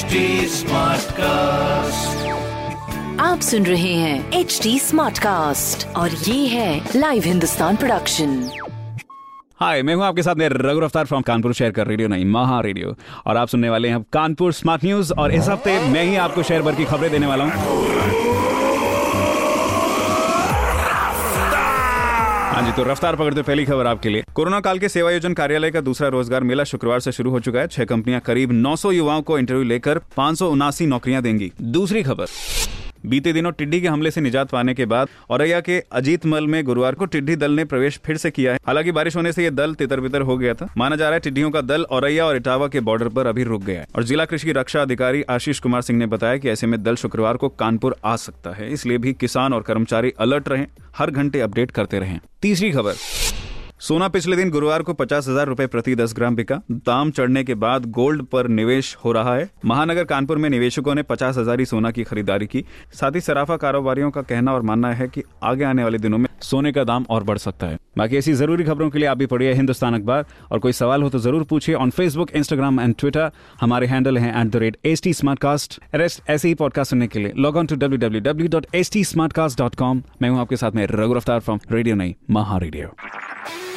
HD cast आप सुन रहे हैं एच डी स्मार्ट कास्ट और ये है लाइव हिंदुस्तान प्रोडक्शन हाय मैं हूँ आपके साथ मेरे रघु रफ्तार फ्रॉम कानपुर शहर का रेडियो नहीं महा रेडियो और आप सुनने वाले हैं कानपुर स्मार्ट न्यूज़ और इस हफ़्ते मैं ही आपको शहर भर की खबरें देने वाला हूँ। हाँ जी तो रफ्तार पकड़ते पहली खबर आपके लिए। कोरोना काल के सेवा योजन कार्यालय का दूसरा रोज़गार मेला शुक्रवार से शुरू हो चुका है। छह कंपनियाँ करीब 900 युवाओं को इंटरव्यू लेकर पाँच नौकरियाँ देंगी। दूसरी खबर। बीते दिनों टिड्डी के हमले से निजात पाने के बाद औरैया के अजीत मल में गुरुवार को टिड्डी दल ने प्रवेश फिर से किया है। हालाँकि बारिश होने से यह दल तितर बितर हो गया था। माना जा रहा है टिड्डियों का दल औरैया और इटावा के बॉर्डर पर अभी रुक गया है। और जिला कृषि रक्षा अधिकारी आशीष कुमार सिंह ने बताया कि ऐसे में दल शुक्रवार को कानपुर आ सकता है। इसलिए भी किसान और कर्मचारी अलर्ट रहे, हर घंटे अपडेट करते रहे। तीसरी खबर। सोना पिछले दिन गुरुवार को पचास हज़ार रूपए प्रति दस ग्राम बिका। दाम चढ़ने के बाद गोल्ड पर निवेश हो रहा है। महानगर कानपुर में निवेशकों ने पचास हज़ार सोना की खरीदारी की। साथ ही सराफा कारोबारियों का कहना और मानना है कि आगे आने वाले दिनों में सोने का दाम और बढ़ सकता है। बाकी ऐसी ज़रूरी खबरों के लिए आप भी पढ़िए हिंदुस्तान अखबार। और कोई सवाल हो तो ज़रूर पूछिए on Facebook Instagram and Twitter हमारे हैंडल है at the rate H T Smartcast rest ऐसे ही पॉडकास्ट सुनने के लिए log on to W W W dot H T Smartcast dot com मैं हूँ आपके साथ में रघु रफ्तार फ्रॉम रेडियो नहीं महा रेडियो